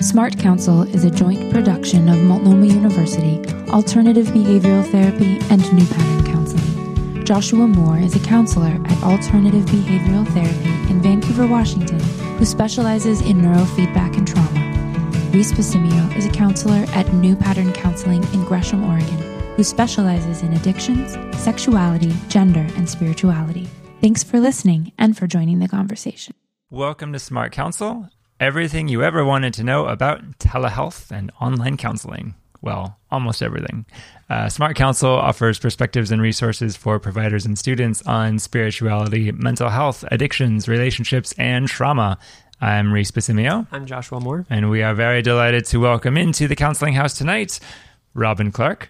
Smart Counsel is a joint production of Multnomah University, Alternative Behavioral Therapy, and New Pattern Counseling. Joshua Moore is a counselor at Alternative Behavioral Therapy in Vancouver, Washington, who specializes in neurofeedback and trauma. Reese Pasimio is a counselor at New Pattern Counseling in Gresham, Oregon, who specializes in addictions, sexuality, gender, and spirituality. Thanks for listening and for joining the conversation. Welcome to Smart Counsel, everything you ever wanted to know about telehealth and online counseling. Well, almost everything. Uh, Smart Counsel offers perspectives and resources for providers and students on spirituality, mental health, addictions, relationships, and trauma. I'm Reese Basimio, I'm Joshua Moore. and we are very delighted to welcome into the counseling house tonight Robin Clark.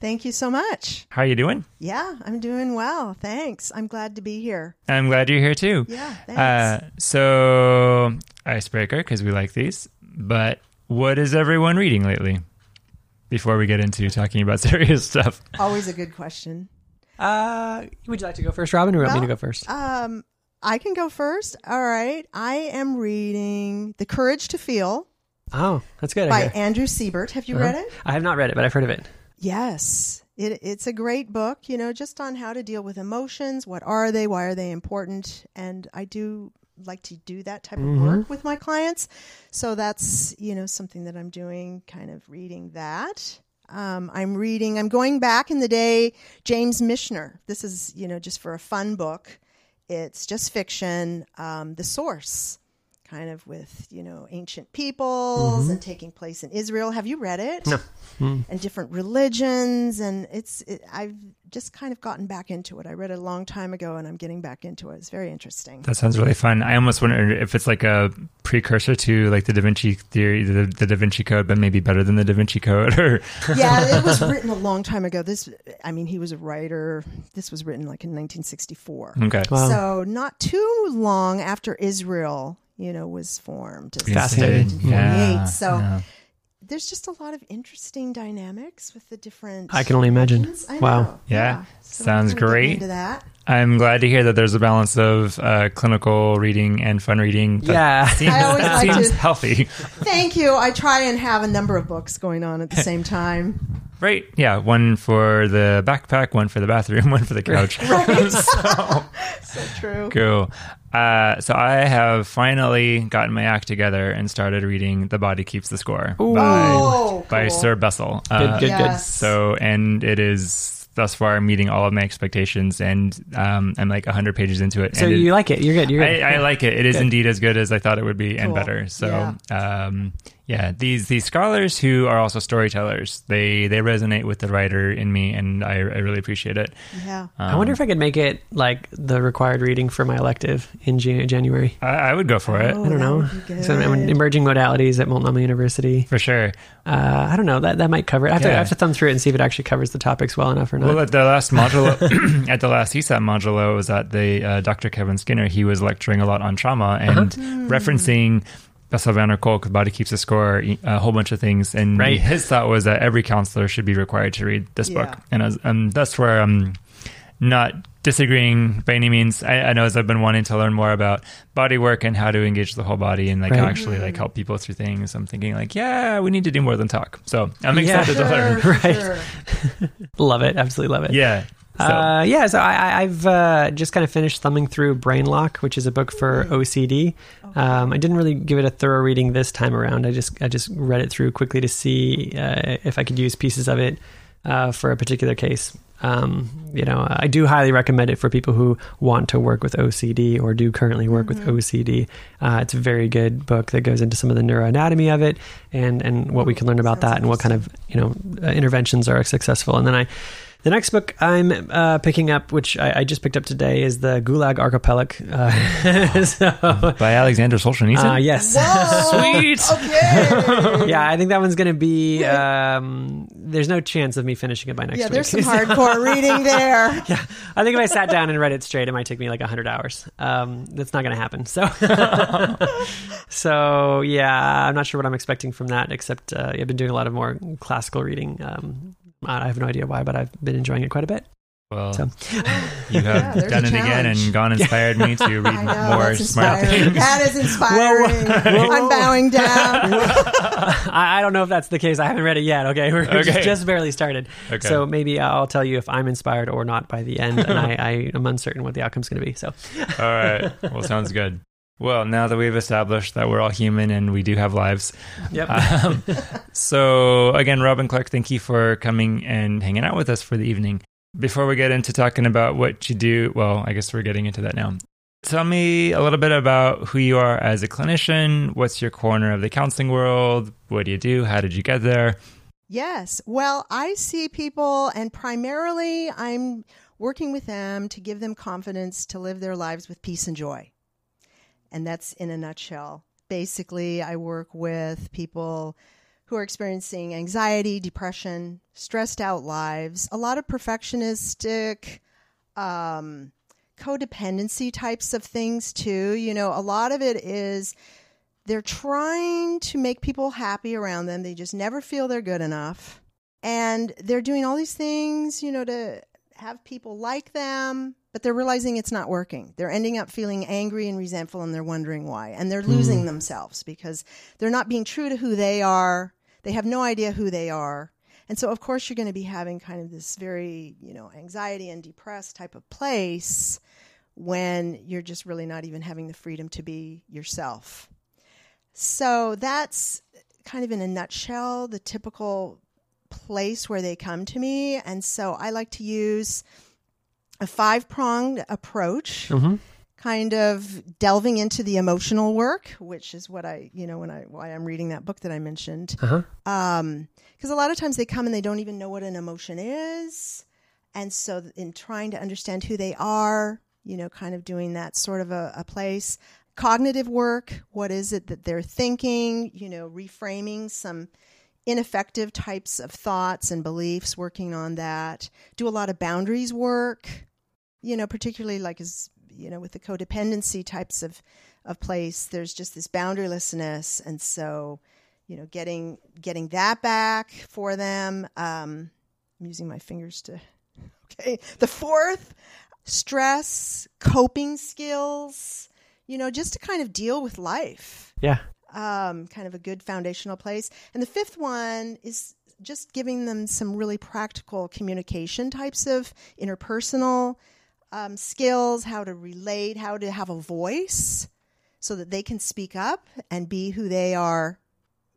Thank you so much. How are you doing? Yeah, I'm doing well. Thanks. I'm glad to be here. I'm glad you're here too. Yeah, thanks. Uh, so, icebreaker, because we like these. But what is everyone reading lately? Before we get into talking about serious stuff. Always a good question. Uh, would you like to go first, Robin, or want me to go first? Um, I can go first. All right. I am reading The Courage to Feel oh, that's good. by. Andrew Seubert. Have you Uh-huh. read it? I have not read it, but I've heard of it. Yes. It, it's a great book, you know, just on how to deal with emotions. What are they? Why are they important? And I do like to do that type of work with my clients. So that's, you know, something that I'm doing, kind of reading that. Um, I'm reading, I'm going back in the day, James Michener. This is, you know, just for a fun book. It's just fiction. Um, the Source, kind of with, you know, ancient peoples and mm-hmm. taking place in Israel. Have you read it? No. Mm. and different religions and it's it, i've just kind of gotten back into it i read it a long time ago and i'm getting back into it it's very interesting That sounds really fun. I almost wonder if it's like a precursor to like the Da Vinci theory, the, the Da Vinci Code, but maybe better than the Da Vinci Code. Or yeah it was written a long time ago this i mean he was a writer this was written like in 1964 okay, Wow. so not too long after israel you know was formed Fascinating. Yeah, so yeah. There's just a lot of interesting dynamics with the different I can only imagine. Wow. know. Yeah. So Sounds great. into that I'm glad to hear that there's a balance of uh, clinical reading and fun reading. That Yeah. seems, I always that like seems to- healthy. Thank you. I try and have a number of books going on at the same time. Right? Yeah, one for the backpack, one for the bathroom, one for the couch. Right. So true. Cool. Uh, so I have finally gotten my act together and started reading "The Body Keeps the Score" by Oh, by. Sir Bessel. Good, Uh, good, Yes. So, and it is thus far meeting all of my expectations, and um, I'm like 100 pages into it. So and it- you like it? You're good. You're good. I, I like it. It is Good. indeed as good as I thought it would be, and better. So, um, yeah, these these scholars who are also storytellers, they they resonate with the writer in me, and I, I really appreciate it. Yeah. I wonder if I could make it like the required reading for my elective in Jan- January. I, I would go for it Oh, I don't know. So I'm emerging modalities at Multnomah University. for sure. Uh, I don't know. That that might cover it. I have, to, I have to thumb through it and see if it actually covers the topics well enough or not. Well, at the last module, at the last CSAT module, was at the uh, Dr. Kevin Skinner. He was lecturing a lot on trauma and referencing Bessel van der Kolk, Body Keeps a Score, a whole bunch of things. And Right. his thought was that every counselor should be required to read this book. And as, um, that's where I'm not disagreeing by any means. I, I know as I've been wanting to learn more about body work and how to engage the whole body and like Right. actually like help people through things. I'm thinking like, yeah, we need to do more than talk. So I'm Yeah. excited to learn. Right. sure. love it. Absolutely love it. Yeah. So. Uh, yeah, so I, I- I've uh, just kind of finished thumbing through Brainlock, which is a book for OCD. Um, I didn't really give it a thorough reading this time around. I just I just read it through quickly to see uh, if I could use pieces of it uh, for a particular case. Um, you know, I do highly recommend it for people who want to work with OCD or do currently work with OCD. Uh, it's a very good book that goes into some of the neuroanatomy of it and and what we can learn about Sounds that and what kind of you know uh, interventions are successful. And then I. The next book I'm uh, picking up, which I, I just picked up today, is the Gulag Archipelago. Uh, so, by Alexander Solzhenitsyn. uh, yes, Whoa, Sweet. Okay. yeah, I think that one's going to be. Um, there's no chance of me finishing it by next yeah, week. there's some hardcore reading there. yeah, I think if I sat down and read it straight, it might take me like hundred hours. Um, that's not going to happen. So, so yeah, I'm not sure what I'm expecting from that. Except uh, I've been doing a lot of more classical reading. Um, I have no idea why, but I've been enjoying it quite a bit. Well, So- you have there's done it again and gone inspired me to read know, more smart things. That is inspiring. whoa, I'm bowing down. I, I don't know if that's the case. I haven't read it yet. Okay, we're Okay. just, just barely started. Okay. So maybe I'll tell you if I'm inspired or not by the end, and I, I am uncertain what the outcome's going to be. So All right. Well, sounds good. Well, now that we've established that we're all human and we do have lives. yep. Um, so, again, Robin Clark, thank you for coming and hanging out with us for the evening. Before we get into talking about what you do, well, I guess we're getting into that now. Tell me a little bit about who you are as a clinician. What's your corner of the counseling world? What do you do? How did you get there? Yes. Well, I see people, and primarily I'm working with them to give them confidence to live their lives with peace and joy. And that's in a nutshell. Basically, I work with people who are experiencing anxiety, depression, stressed out lives, a lot of perfectionistic, um, codependency types of things, too. You know, a lot of it is they're trying to make people happy around them. They just never feel they're good enough. And they're doing all these things, you know, to have people like them, but they're realizing it's not working. They're ending up feeling angry and resentful and they're wondering why. And they're hmm. losing themselves because they're not being true to who they are. They have no idea who they are. And so, of course, you're going to be having kind of this very, you know, anxiety and depressed type of place when you're just really not even having the freedom to be yourself. So that's kind of in a nutshell the typical place where they come to me. And so I like to use a five pronged approach, Mhm. kind of delving into the emotional work, which is what I, you know, when I, why I'm reading that book that I mentioned. Uh-huh. Um, because a lot of times they come and they don't even know what an emotion is. And so, in trying to understand who they are, you know, kind of doing that sort of a, a place. Cognitive work, what is it that they're thinking, you know, reframing some ineffective types of thoughts and beliefs, working on that. Do a lot of boundaries work, you know, particularly like as, you know, with the codependency types of, of place, there's just this boundarylessness. And so, you know, getting getting that back for them. Um, I'm using my fingers to. Okay, the fourth, stress, coping skills. You know, just to kind of deal with life. Yeah. Um, kind of a good foundational place. And the fifth one is just giving them some really practical communication types of interpersonal um, skills, how to relate, how to have a voice, so that they can speak up and be who they are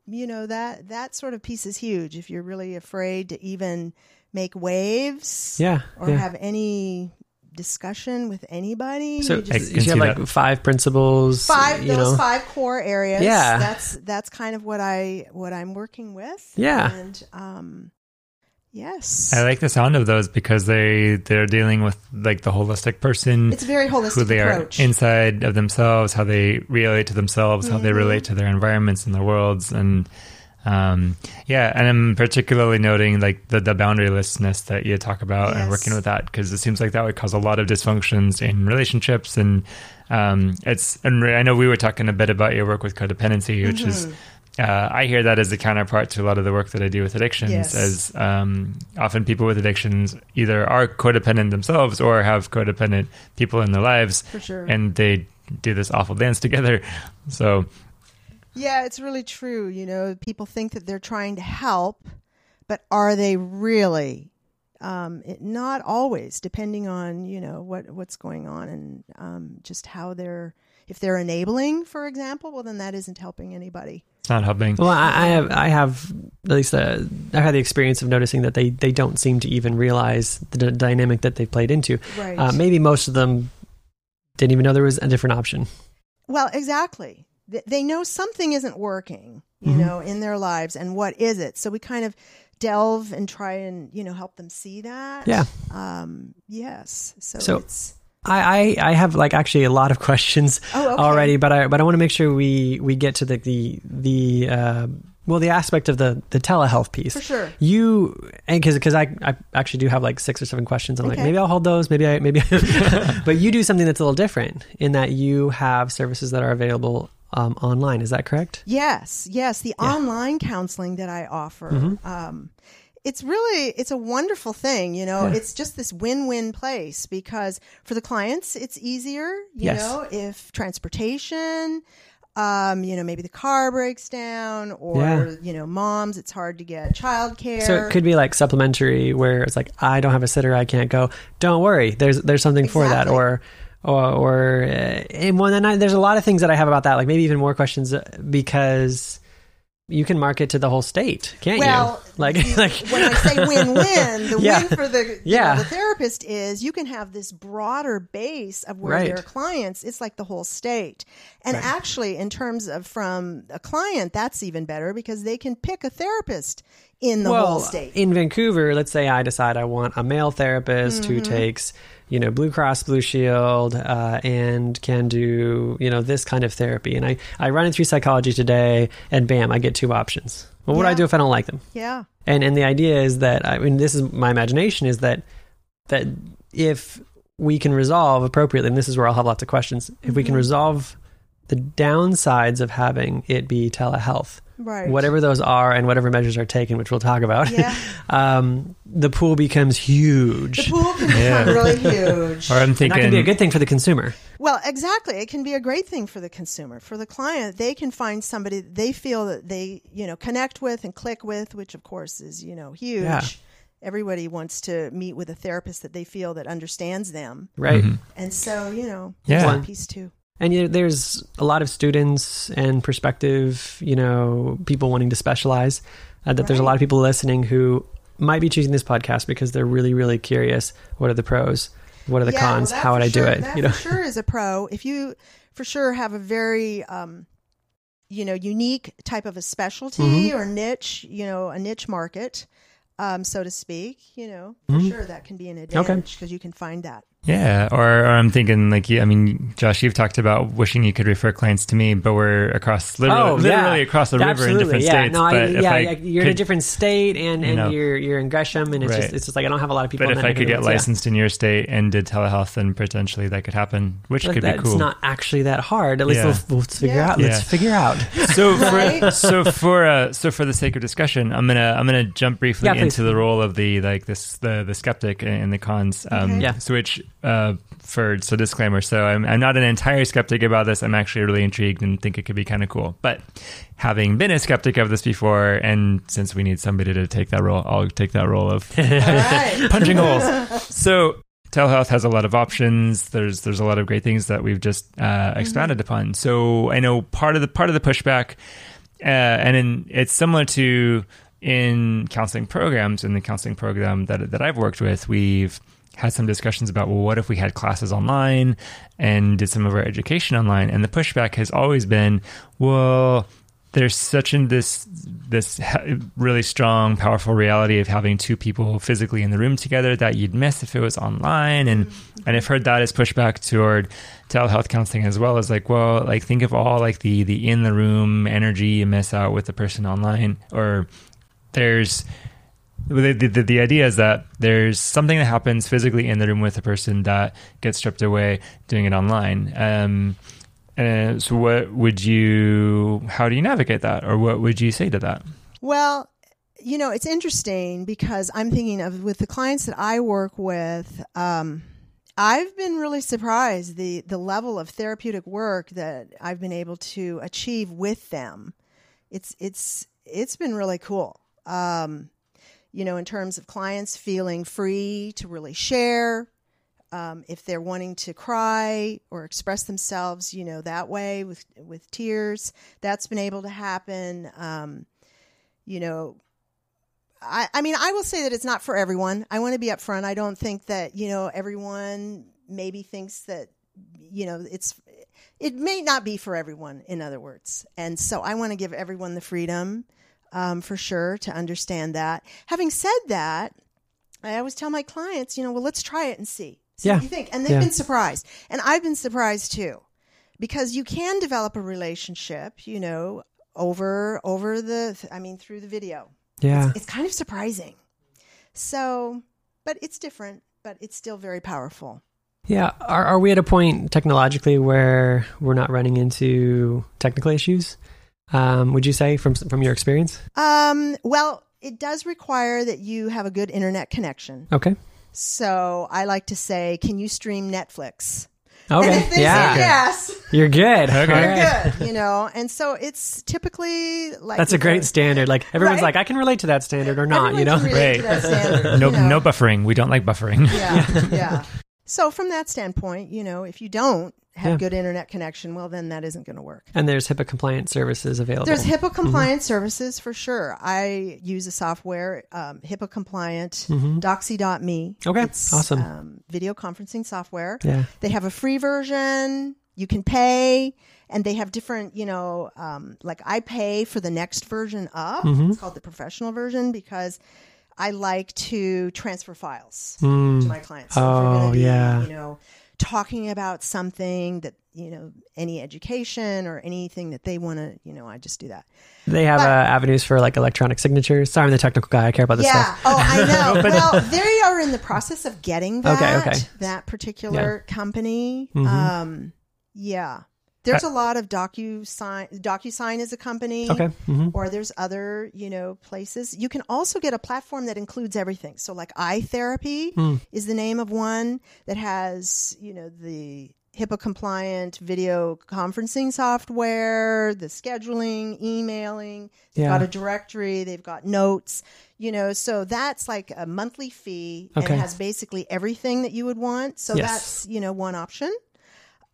you know that that sort of piece is huge if you're really afraid to even make waves Yeah. or yeah. have any discussion with anybody so you just, you have like that. five principles. five you those know. five core areas Yeah. that's that's kind of what i what i'm working with Yeah. and um yes I like the sound of those because they they're dealing with like the holistic person, it's a very holistic who they approach are inside of themselves, how they relate to themselves, how Mm-hmm. they relate to their environments and their worlds, and um, yeah, and I'm particularly noting like the the boundarylessness that you talk about and working with that because it seems like that would cause a lot of dysfunctions in relationships and um, it's and I know we were talking a bit about your work with codependency, which is. Mm-hmm. Uh, I hear that as a counterpart to a lot of the work that I do with addictions, Yes. as um, often people with addictions either are codependent themselves or have codependent people in their lives, for sure and they do this awful dance together. So Yeah, it's really true. You know, people think that they're trying to help, but are they really? Um, it, not always, depending on you know what what's going on and um, just how they're. If they're enabling, for example, well, then that isn't helping anybody. it's not helping. Well, I, I have, I have at least uh, I've had the experience of noticing that they, they don't seem to even realize the d- dynamic that they played into. Right. Uh, maybe most of them didn't even know there was a different option. Well, exactly. Th- They know something isn't working, you Mhm. know, in their lives, and what is it? So we kind of delve and try and you know help them see that. Yeah. Um, yes. So, So- it's I, I, I have like actually a lot of questions oh okay. already, but I but I want to make sure we we get to the the the uh, well the aspect of the the telehealth piece. for sure. You and because because I, I actually do have like six or seven questions. I'm like maybe I'll hold those. Maybe I maybe, but you do something that's a little different in that you have services that are available um, online. Is that correct? Yes, yes. The Yeah. online counseling that I offer Mhm. um, it's really it's a wonderful thing you know Yeah. it's just this win-win place because for the clients it's easier you Yes. know if transportation um you know maybe the car breaks down or Yeah. you know moms it's hard to get childcare So it could be like supplementary, where it's like I don't have a sitter, I can't go. Don't worry, there's there's something for that, or or or uh, and one and I, there's a lot of things that I have about that, like maybe even more questions uh, because you can market to the whole state, can't well, you? Like like when I say win-win, the Yeah. win for the Yeah. know, the therapist is you can have this broader base of where Right. their clients. It's like the whole state, and Right. actually, in terms of from a client, that's even better because they can pick a therapist in the well, whole state. in Vancouver, let's say I decide I want a male therapist who Mm-hmm. takes, you know, Blue Cross Blue Shield uh, and can do, you know, this kind of therapy. And I, I run it through psychology today, and bam, I get two options. Well, what do I do if I don't like them? yeah, And and the idea is that I mean, this is my imagination is that that if we can resolve appropriately, and this is where I'll have lots of questions, if we can Mm-hmm. resolve the downsides of having it be telehealth, right. whatever those are and whatever measures are taken, which we'll talk about, Yeah. um, the pool becomes huge. The pool can become really huge. Or I'm and that can be a good thing for the consumer. Well, exactly. It can be a great thing for the consumer. For the client, they can find somebody they feel that they, you know, connect with and click with, which of course is, you know, huge. Yeah. Everybody wants to meet with a therapist that they feel that understands them. Right. Mhm. And so, you know, Yeah. there's that piece too. And you know, there's a lot of students and prospective, you know, people wanting to specialize. Uh, that there's a lot of people listening who might be choosing this podcast because they're really, really curious. What are the pros? What are the Yeah, cons? that How would for I do it? That You know, for sure is a pro. If you for sure have a very um, you know unique type of a specialty Mm-hmm. or niche, you know, a niche market, um, so to speak, you know, for Mhm. sure that can be an advantage because you can find that. Yeah, or, or I'm thinking like, you- I mean, Josh, you've talked about wishing you could refer clients to me, but we're across literally, Oh, yeah. literally across the river in different yeah. states. No, I, if yeah, I you're in a different state, and, you and know. you're you're in Gresham, and it's Right. just it's just like I don't have a lot of people. But in if that I could get of the woods, yeah. licensed in your state and did telehealth, then potentially that could happen, which Like, could be cool. It's not actually that hard. At least Yeah. let's, let's figure Yeah. out. Let's Yeah. figure out. so for so for uh, so for the sake of discussion, I'm gonna I'm gonna jump briefly Yeah, into the role of the like this the the skeptic and the cons. Um, Okay. Yeah. So which uh, for so disclaimer. So I'm I'm not an entire skeptic about this. I'm actually really intrigued and think it could be kind of cool. But having been a skeptic of this before, and since we need somebody to take that role, I'll take that role of punching holes. So telehealth has a lot of options. There's there's a lot of great things that we've just uh, expanded upon. So I know part of the part of the pushback, uh, and in, it's similar to in counseling programs. In the counseling program that that I've worked with, we've had some discussions about well, what if we had classes online and did some of our education online? And the pushback has always been, well, there's such in this this really strong, powerful reality of having two people physically in the room together that you'd miss if it was online, and mm-hmm. and I've heard that as pushback toward telehealth counseling as well as like, well, like think of all like the the in the room energy you miss out with the person online, or there's the, the, the idea is that there's something that happens physically in the room with a person that gets stripped away doing it online. Um, uh, so, what would you? How do you navigate that, or what would you say to that? Well, you know, it's interesting because I'm thinking of with the clients that I work with. Um, I've been really surprised the the level of therapeutic work that I've been able to achieve with them. It's it's it's been really cool. Um, you know, in terms of clients feeling free to really share, um, if they're wanting to cry or express themselves, you know, that way with with tears, that's been able to happen. Um, you know, I, I mean, I will say that it's not for everyone. I want to be upfront. I don't think that you know everyone maybe thinks that you know it's it may not be for everyone. In other words, and so I want to give everyone the freedom um, for sure to understand that. Having said that, I always tell my clients, you know, well, let's try it and see. See Yeah. what you think. And they've Yeah. been surprised. And I've been surprised too. Because you can develop a relationship, you know, over over the I mean through the video. Yeah. It's, it's kind of surprising. So, but it's different, but it's still very powerful. Yeah. Are, are we at a point technologically where we're not running into technical issues? Um, would you say from from your experience? Um, well, it does require that you have a good internet connection. Okay. So I like to say, can you stream Netflix? Okay. And if they yeah. say yes, You're good. Okay. All right. good, you know. And so it's typically like That's a great standard. Like everyone's Right? like, I can relate to that standard or not, you know? can relate to Right. No, you know. no buffering. We don't like buffering. yeah, yeah. So from that standpoint, you know, if you don't have Yeah. good internet connection, well, then that isn't going to work. And there's HIPAA compliant services available. There's HIPAA compliant services for sure. I use a software, um, HIPAA compliant, Doxy.me. Okay, It's, awesome. Um, video conferencing software. Yeah. They have a free version. You can pay, and they have different, you know, um, like I pay for the next version up. Mm-hmm. It's called the professional version because I like to transfer files Mm. to my clients. So Oh, gonna be, yeah. You know, talking about something that, you know, any education or anything that they want to, you know, I just do that. They have But- uh, avenues for like electronic signatures. Sorry, I'm the technical guy. I care about this yeah. stuff. Oh, I know. well, they are in the process of getting that. Okay, okay. That particular company. Mhm. Um, yeah. There's a lot of DocuSign. DocuSign is a company. Okay. hmm Or there's other, you know, places. You can also get a platform that includes everything. So like iTherapy Hmm. is the name of one that has, you know, the HIPAA compliant video conferencing software, the scheduling, emailing. They've Yeah. got a directory, they've got notes, you know, so that's like a monthly fee Okay. and has basically everything that you would want. So Yes. that's, you know, one option.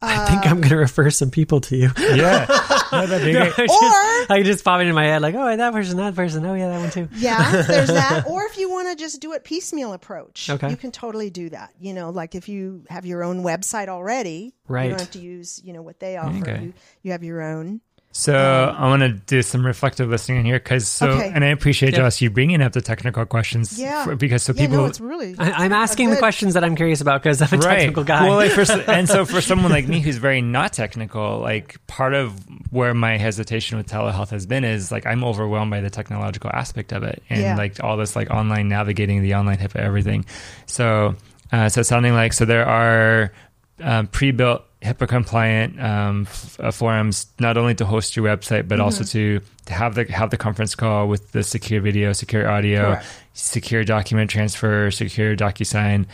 I uh, think I'm going to refer some people to you. Yeah. No, that'd be great. I just, Or- I just pop it in my head like, oh, that person, that person. Oh, yeah, that one too. Yeah, there's that. Or if you want to just do it piecemeal approach, Okay. you can totally do that. You know, like if you have your own website already, right. you don't have to use, you know, what they offer. Okay. You, you have your own. So I want to do some reflective listening in here because so, Okay. and I appreciate Yep. Josh you bringing up the technical questions. Yeah. for- because so yeah, people no, it's really. I, I'm asking the questions that I'm curious about because I'm a technical guy. Well, like for, and so for someone like me who's very not technical, like part of where my hesitation with telehealth has been is like I'm overwhelmed by the technological aspect of it and Yeah. like all this like online navigating, the online HIPAA, everything. So, uh, so sounding like so there are um, pre-built HIPAA compliant um, f- uh, forums not only to host your website but also Mm-hmm. to, to have the have the conference call with the secure video, secure audio, Correct. secure document transfer, secure DocuSign.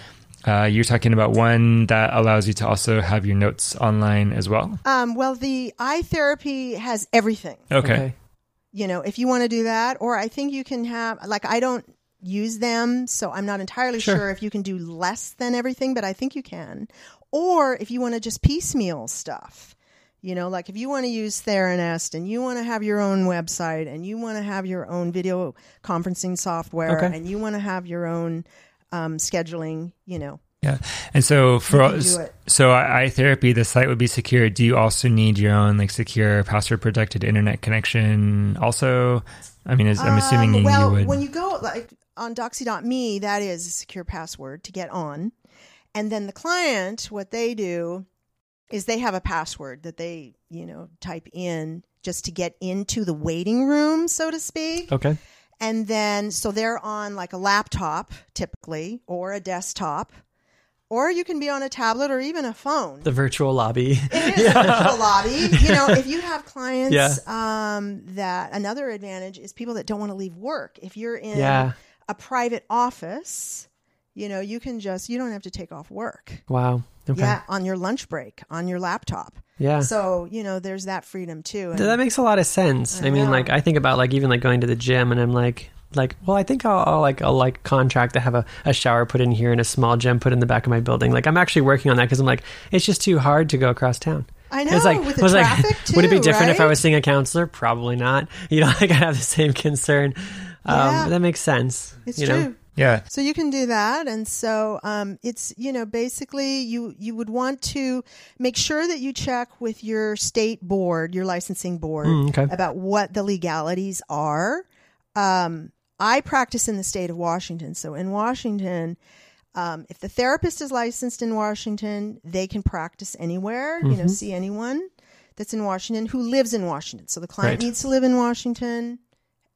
Uh, you're talking about one that allows you to also have your notes online as well. Um, well, the iTherapy has everything. Okay. You know, if you want to do that, or I think you can have, like, I don't use them, so I'm not entirely Sure. sure if you can do less than everything, but I think you can. Or if you want to just piecemeal stuff. You know, like if you want to use Theranest and you want to have your own website and you want to have your own video conferencing software Okay. and you want to have your own um, scheduling, you know, Yeah. And so for You can do it. so iTherapy, the site would be secure. Do you also need your own like secure password protected internet connection? Also, I mean, I'm assuming Um, you, well, you would. when you go like on doxy.me, that is a secure password to get on. And then the client, what they do is they have a password that they, you know, type in just to get into the waiting room, so to speak. okay. And then, so they're on like a laptop typically or a desktop, or you can be on a tablet or even a phone. The virtual lobby. It is a virtual lobby. You know, if you have clients Yeah. um, that another advantage is people that don't want to leave work. If you're in Yeah. a private office, you know, you can just you don't have to take off work. Wow. Okay. Yeah, on your lunch break, on your laptop. Yeah. So, you know, there's that freedom too. And- That makes a lot of sense. I, I mean, know. like I think about like even like going to the gym, and I'm like, like, well, I think I'll, I'll like I'll like contract to have a, a shower put in here and a small gym put in the back of my building. Like I'm actually working on that because I'm like, it's just too hard to go across town. I know it's like, with the was like, traffic too. would it be different if I was seeing a counselor? Probably not. You know, like I have the same concern. Yeah. Um, that makes sense. It's you true. know? Yeah. So you can do that, and so um, it's you know basically you you would want to make sure that you check with your state board, your licensing board, Mm, okay. about what the legalities are. Um, I practice in the state of Washington, so in Washington. Um, if the therapist is licensed in Washington, they can practice anywhere, you Mm-hmm. know, see anyone that's in Washington who lives in Washington. So the client Right. needs to live in Washington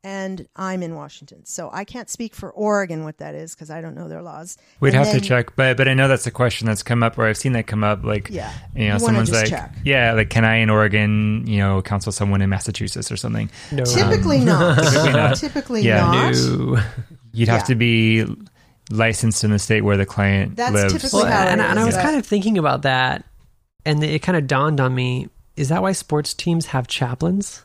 and I'm in Washington. So I can't speak for Oregon what that is because I don't know their laws. We'd And have to check, but but I know that's a question that's come up, or I've seen that come up. Like, Yeah. you know, You wanna someone's just like, check. yeah, like, can I in Oregon, you know, counsel someone in Massachusetts or something? No. Typically um, not. Typically not. Typically Yeah. not. No. You'd have Yeah. to be licensed in the state where the client That's lives. typically Well, how it and, and I was but- kind of thinking about that, and it kind of dawned on me: is that why sports teams have chaplains?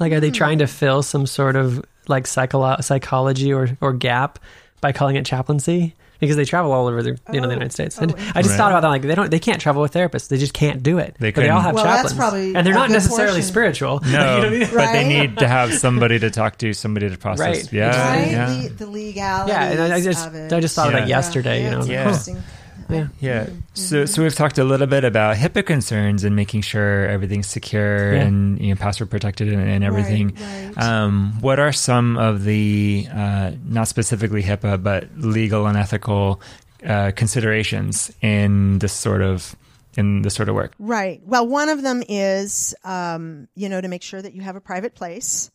Like, are they trying Hmm. to fill some sort of like psycholo- psychology or or gap by calling it chaplaincy? Because they travel all over the you know the Oh. United States, Oh, I just Right. thought about that. Like, they don't, they can't travel with therapists. They just can't do it. They but they all have Well, that's chaplains, probably and they're a not good necessarily portion. spiritual. No, You know I mean? but they need to have somebody to talk to, somebody to process. Right. Yeah, right? yeah. The, the legalities Yeah, and I- I just- I just thought of that yesterday, you know. it's Yeah. interesting. Yeah. Yeah. So, so we've talked a little bit about HIPAA concerns and making sure everything's secure Yeah. and you know password protected and, and everything. Right, right. Um, what are some of the uh, not specifically HIPAA but legal and ethical uh, considerations in this sort of in this sort of work? Right. Well, one of them is, um, you know, to make sure that you have a private place.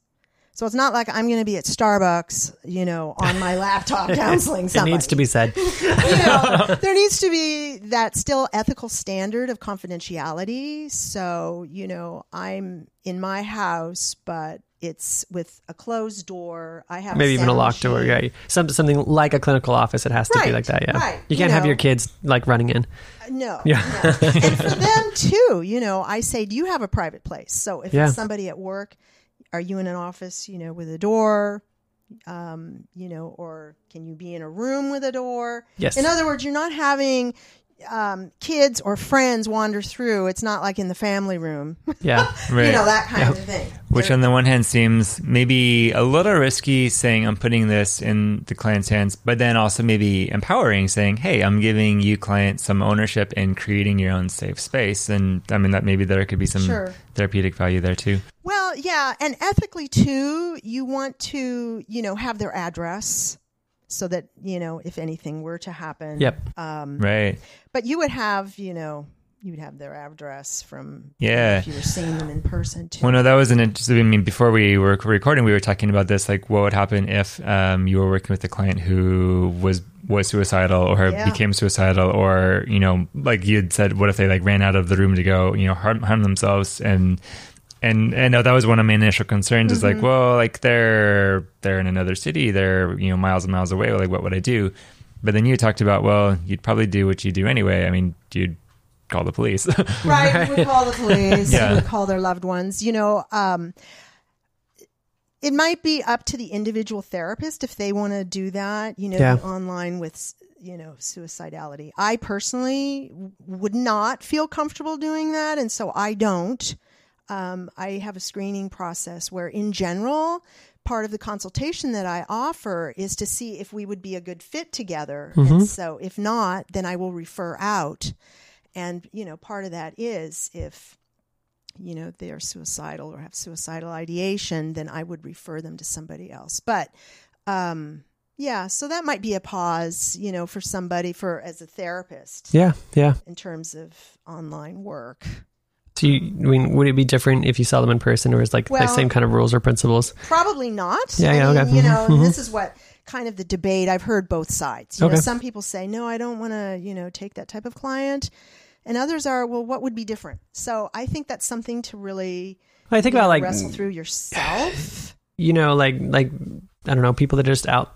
So it's not like I'm going to be at Starbucks, you know, on my laptop counseling It needs to be said. you know, there needs to be that still ethical standard of confidentiality. So, you know, I'm in my house, but it's with a closed door. I have Maybe even a locked door. Yeah, some, something like a clinical office. It has to be like that. Yeah, right. you can't You have your kids like running in. Uh, no. Yeah. no. and for them too, you know, I say, do you have a private place? So if Yeah. it's somebody at work, are you in an office, you know, with a door? Um, you know, or can you be in a room with a door? Yes. In other words, you're not having um, kids or friends wander through. It's not like in the family room, Yeah, Right. you know, that kind Yeah. of thing. Which, They're- on the one hand, seems maybe a little risky saying I'm putting this in the client's hands, but then also maybe empowering saying, hey, I'm giving you, client, some ownership in creating your own safe space. And I mean, that maybe there could be some Sure. therapeutic value there too. Well, yeah, and ethically too, you want to, you know, have their address so that, you know, if anything were to happen. Yep. Um, Right. But you would have, you know, you would have their address from Yeah. if you were seeing them in person too. Well, no, that was an interesting. I mean, before we were recording, we were talking about this. Like, what would happen if um, you were working with a client who was was suicidal or Yeah. became suicidal, or you know, like you had said, what if they like ran out of the room to go, you know, harm, harm themselves and. And and no, that was one of my initial concerns. Is Mm-hmm. like, well, like they're they're in another city, they're you know miles and miles away. Like, what would I do? But then you talked about, well, you'd probably do what you do anyway. I mean, you'd call the police. right, we would call the police. Yeah. We would call their loved ones. You know, um, it might be up to the individual therapist if they want to do that. You know, Yeah. online with you know suicidality. I personally would not feel comfortable doing that, and so I don't. Um, I have a screening process where, in general, part of the consultation that I offer is to see if we would be a good fit together. And so, if not, then I will refer out. And, you know, part of that is if, you know, they are suicidal or have suicidal ideation, then I would refer them to somebody else. But, um, yeah, so that might be a pause, you know, for somebody for as a therapist yeah, yeah. in terms of online work. So, you, I mean, would it be different if you saw them in person, or is like the same kind of rules or principles? Probably not. Yeah, I yeah, mean, okay. You know, mhm. this is what kind of the debate. I've heard both sides. You know, Okay. some people say, "No, I don't want to," you know, take that type of client, and others are, "Well, what would be different?" So I think that's something to really I think about know, like wrestle through yourself. you know, like like I don't know, people that are just out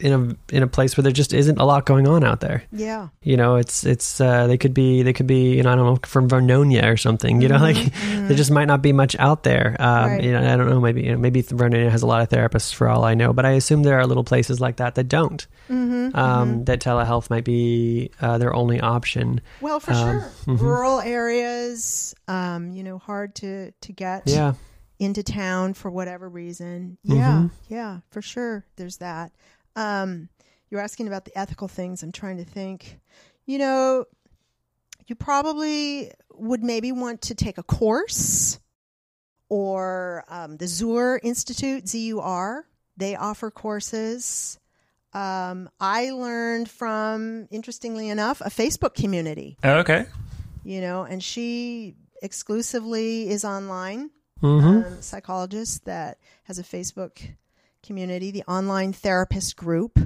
in a in a place where there just isn't a lot going on out there. Yeah. You know, it's it's uh, they could be they could be you know I don't know from Vernonia or something. You know, like there just might not be much out there. Um, Mm-hmm. Right. You know, I don't know. Maybe you know, maybe Vernonia has a lot of therapists for all I know, but I assume there are little places like that that don't. Mm-hmm. Um, That telehealth might be uh, their only option. Well, for Um, sure, mhm. rural areas, um, you know, hard to to get Yeah, into town for whatever reason. Yeah, Mhm. yeah, for sure. There's that. Um, you're asking about the ethical things. I'm trying to think. You know, you probably would maybe want to take a course or um, the Zur Institute, Z U R. They offer courses. Um, I learned from, interestingly enough, a Facebook community, Oh, okay. you know, and she exclusively is online hmm um, psychologist that has a Facebook community. The Online Therapist Group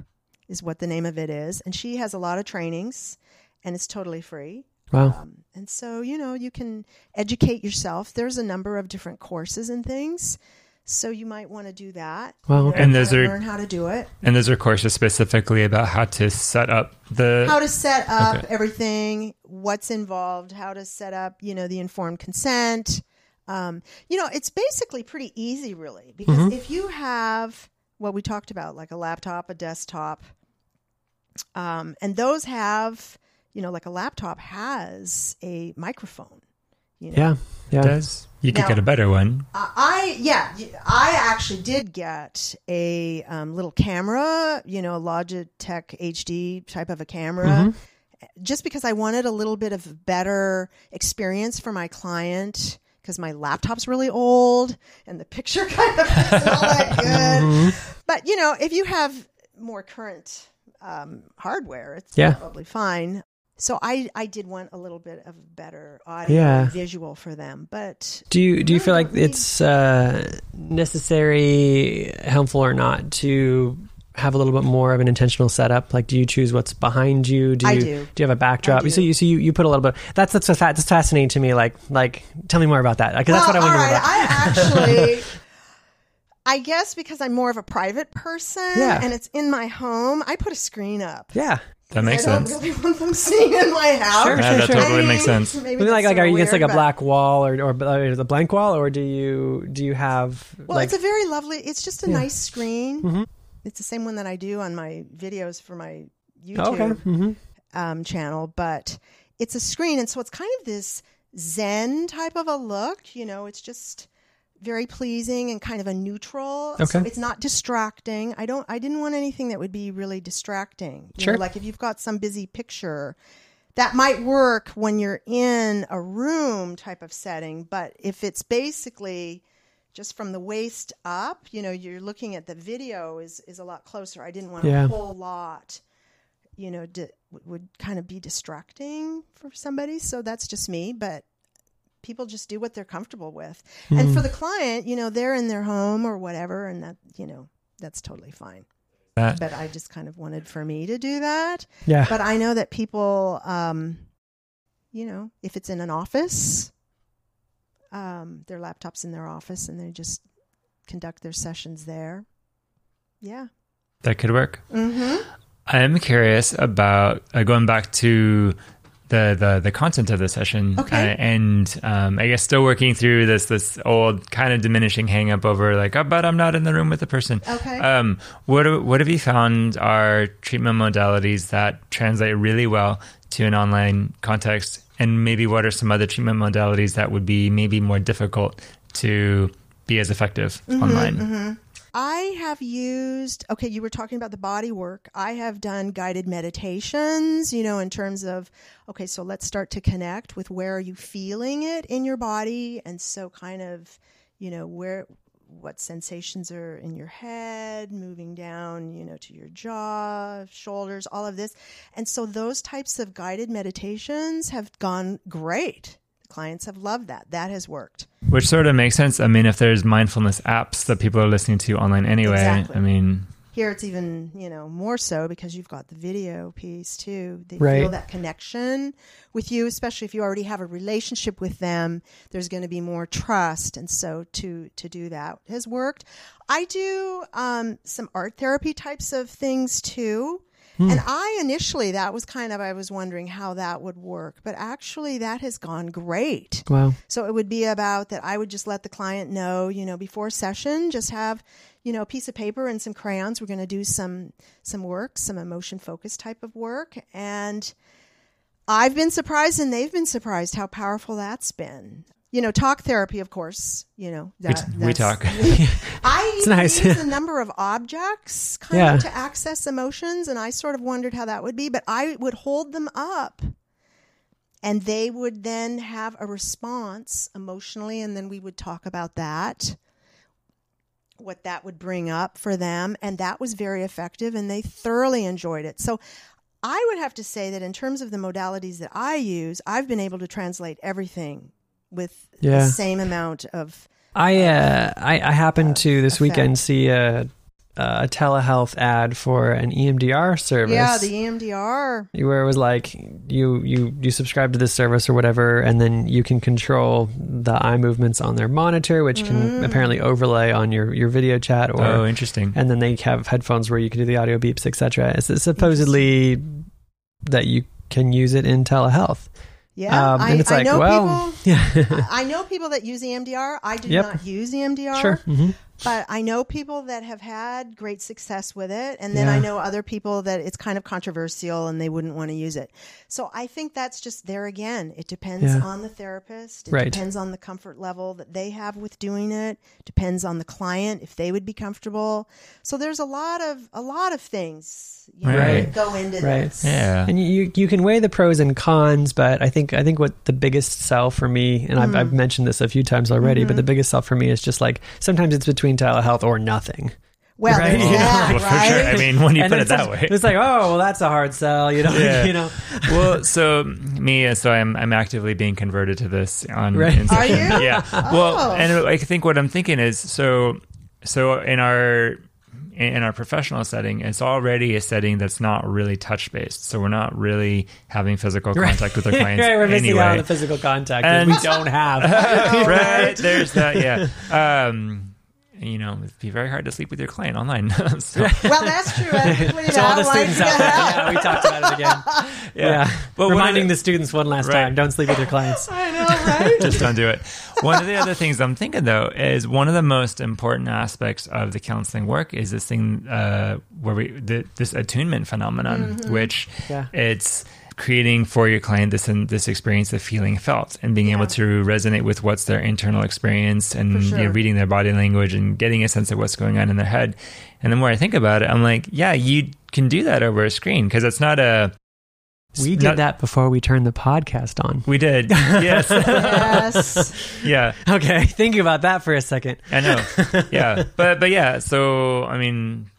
is what the name of it is. And she has a lot of trainings and it's totally free. Wow. Um, and so, you know, you can educate yourself. There's a number of different courses and things. So you might want to do that. Well, okay. And those Kinda are- learn how to do it. And those are courses specifically about how to set up the. how to set up Okay. everything, what's involved, how to set up, you know, the informed consent. Um, you know, it's basically pretty easy, really, because Mm-hmm. if you have what we talked about, like a laptop, a desktop, um, and those have, you know, like a laptop has a microphone. You know, Yeah. Yeah. does. You could Now- get a better one. I I- yeah, I actually did get a um, little camera, you know, a Logitech HD type of a camera, Mm-hmm. just because I wanted a little bit of better experience for my client because my laptop's really old and the picture kind of isn't all that good. Mm-hmm. But you know, if you have more current um, hardware, it's Yeah. probably fine. So I, I did want a little bit of better audio Yeah. visual for them, but Do you do you feel like it's uh, necessary, helpful or not to have a little bit more of an intentional setup? Like, do you choose what's behind you? Do I you do. you have a backdrop? I do. So you so you, you put a little bit. That's that's fa- that's fascinating to me. Like like tell me more about that because that's what I Well, wonder all right, about. I actually, I guess because I'm more of a private person Yeah. and it's in my home, I put a screen up. yeah. That makes I don't sense. really want them seeing in my house. Sure, Yeah, that sure. totally I makes sense. Maybe like, like, are you against like a black wall or or uh, the blank wall, or do you do you have Well, like it's a very lovely. It's just a Yeah. nice screen. Mhm. It's the same one that I do on my videos for my YouTube Oh, okay? hmm um, channel, but it's a screen, and so it's kind of this Zen type of a look. You know, it's just very pleasing and kind of a neutral. So Okay. it's not distracting. I don't. I didn't want anything that would be really distracting. You Sure. Know, like if you've got some busy picture. That might work when you're in a room type of setting, but if it's basically just from the waist up, you know, you're looking at the video is is a lot closer. I didn't want Yeah. a whole lot you know, di- would kind of be distracting for somebody. So that's just me, but people just do what they're comfortable with. And for the client, you know, they're in their home or whatever, and that, you know, that's totally fine. That- But I just kind of wanted for me to do that. yeah. But I know that people, um, you know, if it's in an office, um, their laptop's in their office and they just conduct their sessions there. Yeah. That could work. Mm-hmm. I am curious about uh, going back to the, the the content of the session, Okay. uh, and um, I guess still working through this this old kind of diminishing hang up over like, oh, but I'm not in the room with the person. Okay. Um, what what have you found are treatment modalities that translate really well to an online context, and maybe what are some other treatment modalities that would be maybe more difficult to be as effective Mm-hmm, online? I have used, okay, you were talking about the body work. I have done guided meditations, you know, in terms of, okay, so let's start to connect with where are you feeling it in your body. And so, kind of, you know, where, what sensations are in your head, moving down, you know, to your jaw, shoulders, all of this. And so, those types of guided meditations have gone great. Clients have loved that. That has worked. Which sort of makes sense. I mean, if there's mindfulness apps that people are listening to online anyway, Exactly. I mean, Here it's even, you know, more so because you've got the video piece too. They Right. feel that connection with you, especially if you already have a relationship with them. There's going to be more trust, and so to to do that has worked. I do um, some art therapy types of things too. And I initially that was kind of I was wondering how that would work, but actually that has gone great. Wow. So it would be about that I would just let the client know, you know, before session, just have, you know, a piece of paper and some crayons. We're going to do some some work, some emotion focused type of work, and I've been surprised and they've been surprised how powerful that's been. You know, talk therapy, of course. You know, we, that, we that's- talk. I It's nice. use a number of objects kind Yeah. of to access emotions, and I sort of wondered how that would be. But I would hold them up, and they would then have a response emotionally, and then we would talk about that, what that would bring up for them, and that was very effective, and they thoroughly enjoyed it. So. I would have to say that in terms of the modalities that I use, I've been able to translate everything with Yeah. the same amount of I uh, I, I happened to this effect. weekend see a, a telehealth ad for an EMDR service. Yeah, the EMDR. where it was like you you you subscribe to this service or whatever, and then you can control the eye movements on their monitor, which can apparently overlay on your your video chat or oh, interesting. and then they have headphones where you can do the audio beeps, etc. It's it's supposedly that you can use it in telehealth. Yeah, Um, I, and it's I like, know well, people. yeah, I know people that use EMDR. I do Yep. not use EMDR. sure. hmm But I know people that have had great success with it. And then Yeah. I know other people that it's kind of controversial and they wouldn't want to use it. So I think that's just there again. It depends Yeah. on the therapist. It Right. depends on the comfort level that they have with doing it. Depends on the client if they would be comfortable. So there's a lot of a lot of things you know, Right. that go into Right. this. Yeah. And you you can weigh the pros and cons, but I think I think what the biggest sell for me, and I've, Mm-hmm. I've mentioned this a few times already, but the biggest sell for me is just like sometimes it's between telehealth or nothing. Well, Right. there's Yeah. that, well, for right? sure. I mean, when you And put it that some- way. it's like oh well that's a hard sell, you know, Yeah. you know. well, so me, uh, so I'm I'm actively being converted to this on Right. Inception. Are you? Yeah. Well, Oh. and I think what I'm thinking is so so in our in our professional setting, it's already a setting that's not really touch based. So we're not really having physical contact with our clients right, we're missing anyway. out on the physical contact And- that we don't have. right? There's that. Yeah. Um, you know, it'd be very hard to sleep with your client online. so, Well, that's true. Ethically, to all the students out there, yeah, we talked about it again. Yeah, But reminding the- the students one last Right. time: don't sleep with your clients. I know, right? just don't do it. One of the other things I'm thinking though is one of the most important aspects of the counseling work is this thing uh, where we the, this attunement phenomenon, which Yeah. it's creating for your client this and this experience of feeling felt and being able to resonate with what's their internal experience and For you know, reading their body language and getting a sense of what's going on in their head. And the more I think about it, I'm like, yeah, you can do that over a screen because it's not a We did not- that before we turned the podcast on. We did, yes, yes. yeah. Okay, think about that for a second. I know. Yeah. But but yeah, so I mean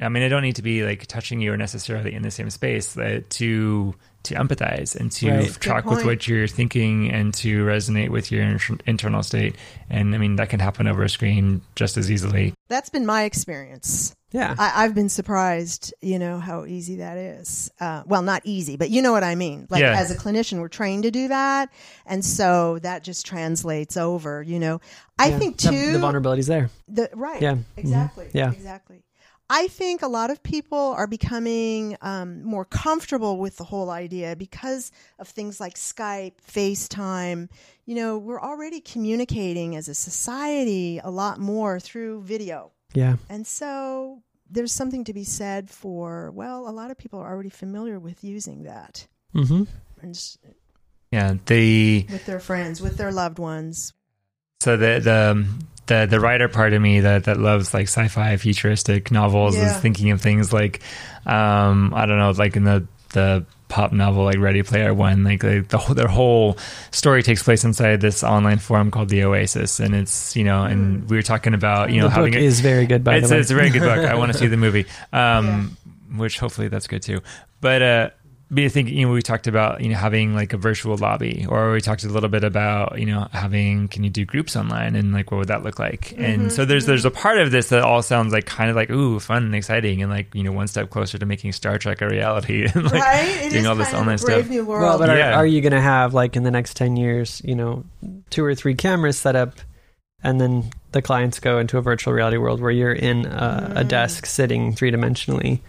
I mean I don't need to be like touching you or necessarily in the same space uh, to to empathize and to Right. track with what you're thinking and to resonate with your inter- internal state. And I mean that can happen over a screen just as easily. That's been my experience. Yeah. I, I've been surprised, you know, how easy that is. Uh, well, not easy, but you know what I mean. Like Yeah. as a clinician, we're trained to do that, and so that just translates over. You know, I Yeah. think too. the, vulnerability's there. The, right. Yeah. Mhm. Exactly. Yeah. Exactly. I think a lot of people are becoming um, more comfortable with the whole idea because of things like Skype, FaceTime. You know, we're already communicating as a society a lot more through video. Yeah. And so there's something to be said for, well, a lot of people are already familiar with using that Mm-hmm. and Yeah. The with their friends, with their loved ones. so the the the the writer part of me that that loves like sci-fi futuristic novels is thinking of things like um I don't know like in the the pop novel like Ready Player One like the, the whole, their whole story takes place inside this online forum called the Oasis and it's you know and we were talking about you know the having book a- is very good, by it's, the way. it's a very good book. I want to see the movie, um, which hopefully that's good too. But uh, but I think you know we talked about you know having like a virtual lobby, or we talked a little bit about you know having can you do groups online and like what would that look like? Mm-hmm, And so there's there's a part of this that all sounds like kind of like ooh fun and exciting and like you know one step closer to making Star Trek a reality and like right? It doing all this online brave stuff. new world. Well, but are, Yeah. are you going to have like in the next ten years, you know, two or three cameras set up, and then the clients go into a virtual reality world where you're in a, a Mm. desk sitting three dimensionally,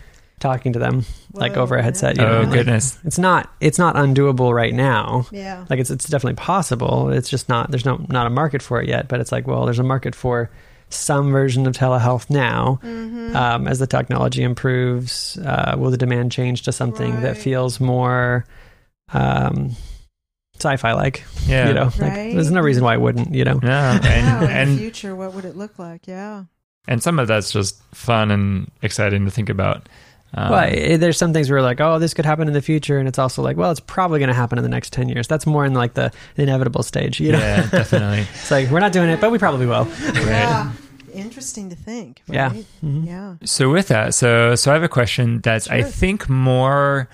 talking to them like Whoa, over a headset? You know, Oh like, goodness! it's not it's not undoable right now. yeah. Like it's it's definitely possible. It's just not there's no not a market for it yet. But it's like well, there's a market for some version of telehealth now. Mm-hmm. Um, as the technology improves, uh, will the demand change to something that feels more um, sci-fi like? Yeah, You know, like, Right. there's no reason why it wouldn't. You know, yeah, yeah, and in the and future, what would it look like? Yeah. and some of that's just fun and exciting to think about. Um, well, there's some things where like, oh, this could happen in the future, and it's also like, well, it's probably going to happen in the next ten years. That's more in like the inevitable stage. You know, yeah, definitely. it's like we're not doing it, but we probably will. Yeah. Interesting to think. Yeah. Right? Mhm. Yeah. So with that, so so I have a question that's I think more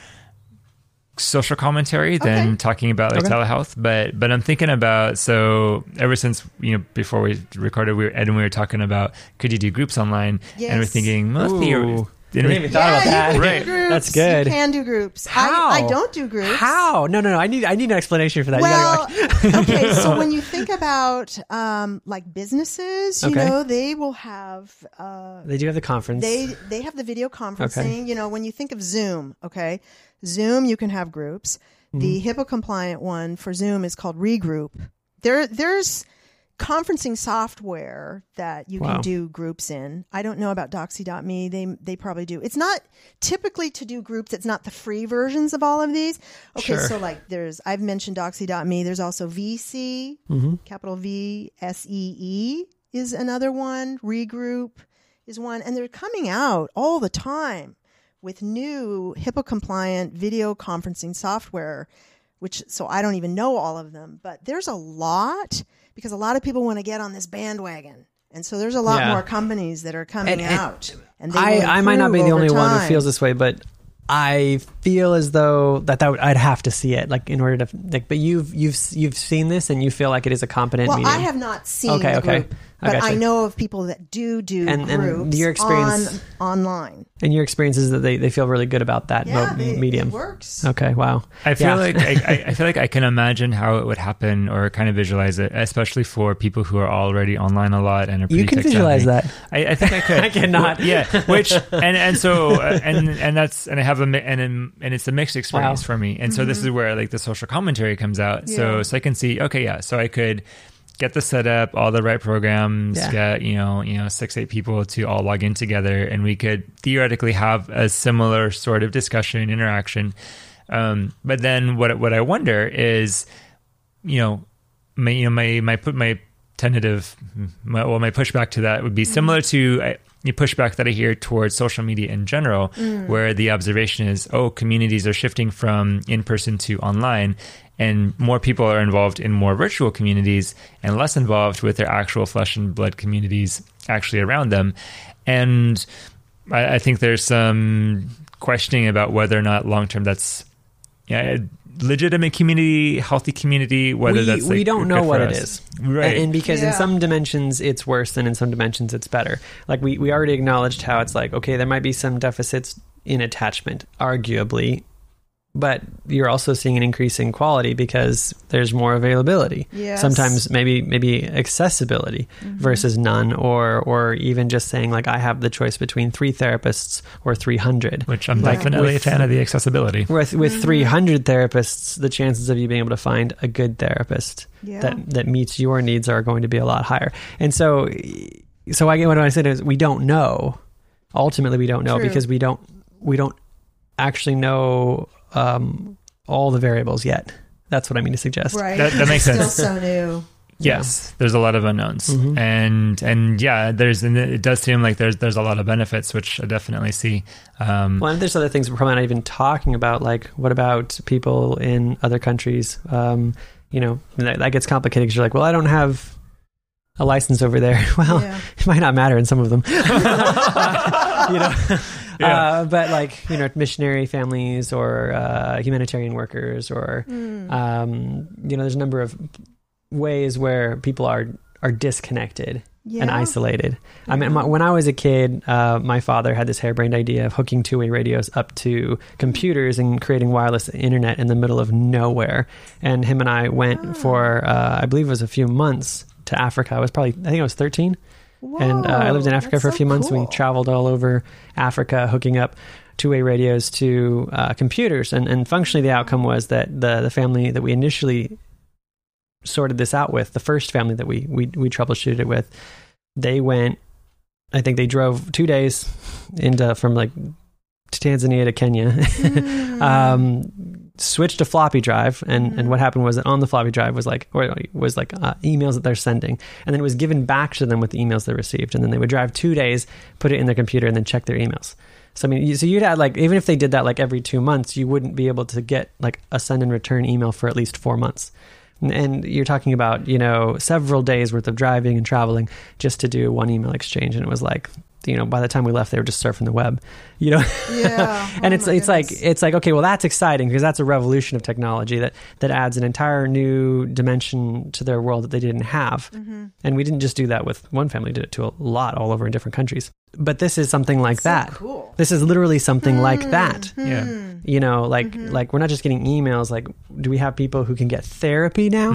social commentary than Okay. talking about like Okay. telehealth. But but I'm thinking about so ever since you know before we recorded, we were, Ed and we were talking about could you do groups online, and we're thinking well, theor- We didn't even thought about yeah, that. you can Right. do groups. That's good. You can do groups. How? I, I don't do groups. How? No, no, no. I need I need an explanation for that. Well, you gotta go. okay. So when you think about um, like businesses, you Okay. know, they will have uh, they do have the conference. they they have the video conferencing. You know, when you think of Zoom, okay, Zoom, you can have groups. Mm-hmm. The HIPAA compliant one for Zoom is called Regroup. There, there's conferencing software that you Wow. can do groups in. I don't know about Doxy.me. They they probably do. It's not typically to do groups. It's not the free versions of all of these. Okay, Sure. so like there's I've mentioned Doxy.me. There's also VSee, Mm-hmm. capital V S E E is another one. Regroup is one, and they're coming out all the time with new HIPAA compliant video conferencing software, which so I don't even know all of them, but there's a lot because a lot of people want to get on this bandwagon. And so there's a lot Yeah. more companies that are coming And- and out. And I, I might not be the only one who feels this way, but I feel as though that, that would, I'd have to see it, like in order to like. But you've you've you've seen this, and you feel like it is a competent Well, medium. I have not seen Okay, the okay. group, but gotcha. I know of people that do do And- and groups your experience- on online. and your experience is that they, they feel really good about that Yeah, mo- they- medium. it works. Okay, wow. I feel Yeah. like I, I- I feel like I can imagine how it would happen or kind of visualize it, especially for people who are already online a lot and are pretty You can tech visualize that. I, I think I could. I cannot. Well, yeah, which and and so uh, and and that's and I have a mi- and and and it's a mixed experience Wow. for me. And so this is where like the social commentary comes out. So Mm-hmm. So I can see okay, yeah. So I could get the setup, all the right programs, Yeah. get you know you know six eight people to all log in together, and we could theoretically have a similar sort of discussion interaction. Um, but then what what I wonder is, you know, my you know my my put my tentative my, well my pushback to that would be similar to uh, the pushback that I hear towards social media in general, mm. where the observation is, oh, communities are shifting from in person to online, and more people are involved in more virtual communities and less involved with their actual flesh and blood communities actually around them, and I, I think there's some questioning about whether or not long term that's yeah, a legitimate community, healthy community, whether we, that's like, we don't know what for it us. is right? and, and because in some dimensions it's worse and in some dimensions it's better like we, we already acknowledged how it's like okay there might be some deficits in attachment arguably but you're also seeing an increase in quality because there's more availability Yes. sometimes maybe maybe accessibility versus none or or even just saying like i have the choice between three therapists or 300 which I'm Like, definitely a fan of the accessibility. with with Mm-hmm. 300 therapists the chances of you being able to find a good therapist Yeah. that that meets your needs are going to be a lot higher and so so i get what i said is we don't know ultimately we don't know True. because we don't we don't actually know um, all the variables yet that's what i mean to suggest Right. That- that makes Still sense. so new. Yes, there's a lot of unknowns, Mhm. and and yeah, there's and it does seem like there's there's a lot of benefits, which I definitely see. Um, well and there's other things we're probably not even talking about like what about people in other countries um, you know that, that gets complicated because you're like well i don't have a license over there well Yeah. it might not matter in some of them you know Yeah. uh, but like you know missionary families or uh, humanitarian workers or Mm. um, you know there's a number of ways where people are are disconnected Yeah. and isolated i mean my, when i was a kid uh, my father had this harebrained idea of hooking two-way radios up to computers and creating wireless internet in the middle of nowhere and him and i went Ah. for uh, i believe it was a few months to africa i was probably i think i was 13 and uh, I lived in Africa for a so few months. cool. We traveled all over Africa, hooking up two-way radios to uh, computers, and, and functionally, the outcome was that the the family that we initially sorted this out with, the first family that we we we troubleshooted it with, they went. I think they drove two days into from like to Tanzania to Kenya. Mm. um, switched to floppy drive, and, and what happened was that on the floppy drive was like or was like uh, emails that they're sending, and then it was given back to them with the emails they received, and then they would drive two days, put it in their computer, and then check their emails. So I mean, so you'd had like even if they did that like every two months, you wouldn't be able to get like a send and return email for at least four months. And you're talking about you know several days worth of driving and traveling just to do one email exchange, and it was like you know, by the time we left, they were just surfing the web, you know. Yeah. and Oh it's my it's like it's like okay, well that's exciting because that's a revolution of technology that that adds an entire new dimension to their world that they didn't have. Mm-hmm. And we didn't just do that with one family; did it to a lot all over in different countries. But this is something like So that. cool. This is literally something like Hmm. that. Yeah. You know, like Mm-hmm. like we're not just getting emails. Like, do we have people who can get therapy now?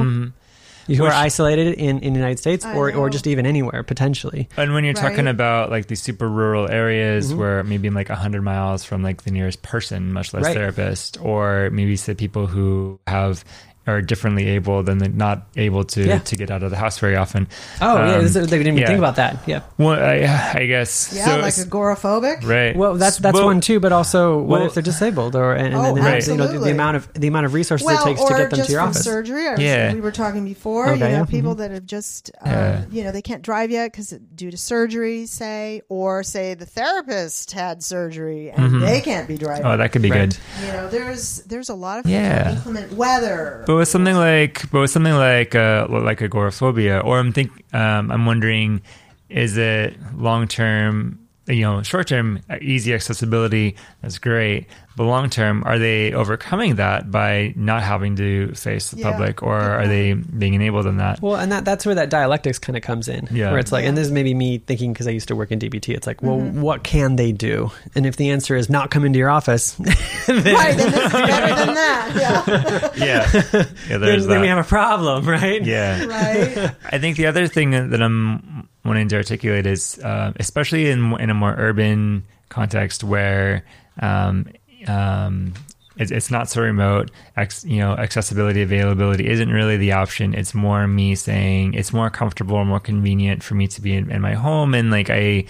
Who Which- are isolated in, in the United States I or, or just even anywhere potentially. And when you're talking about like these super rural areas Mhm. where maybe I'm like 100 miles from like the nearest person, much less Right. therapist, or maybe the people who have are differently able than they're not able to Yeah. to get out of the house very often. Oh yeah, Um, this they didn't even yeah. think about that. Yeah. Well, I, I guess. Yeah, so like it's- agoraphobic. right. Well, that's that's Well, one too. But also, what well- if they're disabled or and, and Oh, then Right. you know the, the amount of the amount of resources Well, it takes to get them just to your from office. surgery. I was, Yeah. we were talking before. Okay, you know, yeah. people Mhm. that have just, uh, Yeah. you know, they can't drive yet because due to surgery, say, or say the therapist had surgery and Mhm. they can't be driving. Oh, that could be Right. good. you know, there's there's a lot of Yeah. inclement weather. But with something like, but with something like, uh, like agoraphobia, or I'm think, um, I'm wondering, is it long term? You know, short term, easy accessibility. That's great. But long term, are they overcoming that by not having to face the Yeah. public, or Good are they being enabled in that? Well, and that that's where that dialectics kind of comes in. Yeah. Where it's like, and this is maybe me thinking because I used to work in DBT. It's like, well, Mm-hmm. what can they do? And if the answer is not come into your office, then, right, then this is better than that. Yeah. yeah, yeah. then, There's then we have a problem, right? Yeah. right. I think the other thing that I'm wanting to articulate is, uh, especially in in a more urban context where um, um, it's, it's not so remote, ex, you know, accessibility, availability isn't really the option. It's more me saying it's more comfortable or more convenient for me to be in, in my home, and like I.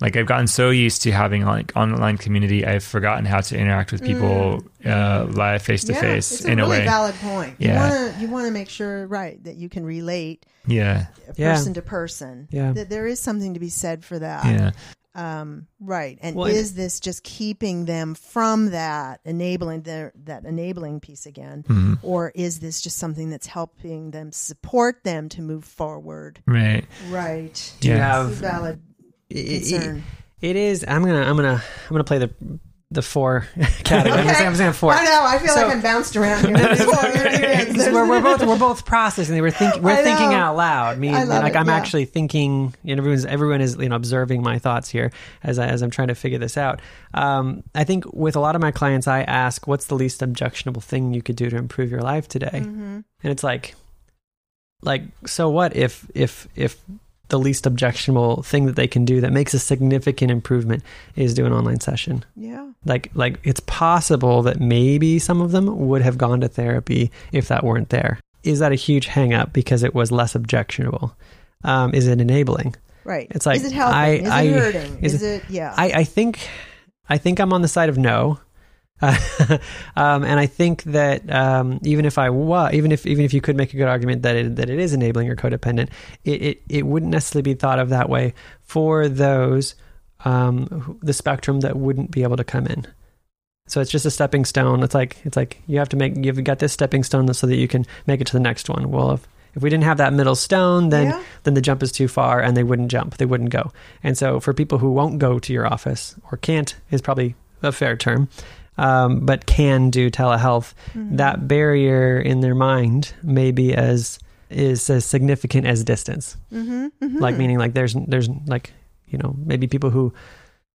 Like I've gotten so used to having like online community, I've forgotten how to interact with people uh, live face to face it's a in really a way. valid point. Yeah. You want to you want to make sure, right, that you can relate yeah, Yeah. person to person. Yeah. That there is something to be said for that. yeah. Um, right. And Well, is this just keeping them from that, enabling their that enabling piece again? Mhm. Or is this just something that's helping them support them to move forward? Right. Right. Do you Yeah. It's have valid I- I- concern. It is. I'm gonna. I'm gonna. I'm gonna play the the four category. I'm gonna. I'm saying four. I know. I feel So- like I'm bounced around here. There's four- here it is. There's- we're, we're both we're both processing. We're thinking we're thinking out loud. I love like it, I'm yeah. actually thinking. You know, everyone's everyone is you know observing my thoughts here as I, as I'm trying to figure this out. Um, I think with a lot of my clients, I ask, "What's the least objectionable thing you could do to improve your life today?" Mhm. And it's like, like so what if if if the least objectionable thing that they can do that makes a significant improvement is do an online session Yeah. like like it's possible that maybe some of them would have gone to therapy if that weren't there is that a huge hang up because it was less objectionable um, is it enabling Right. It's like, is it helping? I- is it I- hurting? is Is, it, yeah. I, I think I think I'm on the side of no. Um, and I think that um, even if I was, even if even if you could make a good argument that it, that it is enabling or codependent, it, it, it wouldn't necessarily be thought of that way for those um, the spectrum that wouldn't be able to come in. So it's just a stepping stone. It's like it's like you have to make you've got this stepping stone so that you can make it to the next one. Well, if if we didn't have that middle stone, then yeah. then the jump is too far and they wouldn't jump. They wouldn't go. And so for people who won't go to your office or can't is probably a fair term, um, but can do telehealth, Mhm. that barrier in their mind may be as is as significant as distance. Mhm, mhm. Like meaning like there's there's like you know maybe people who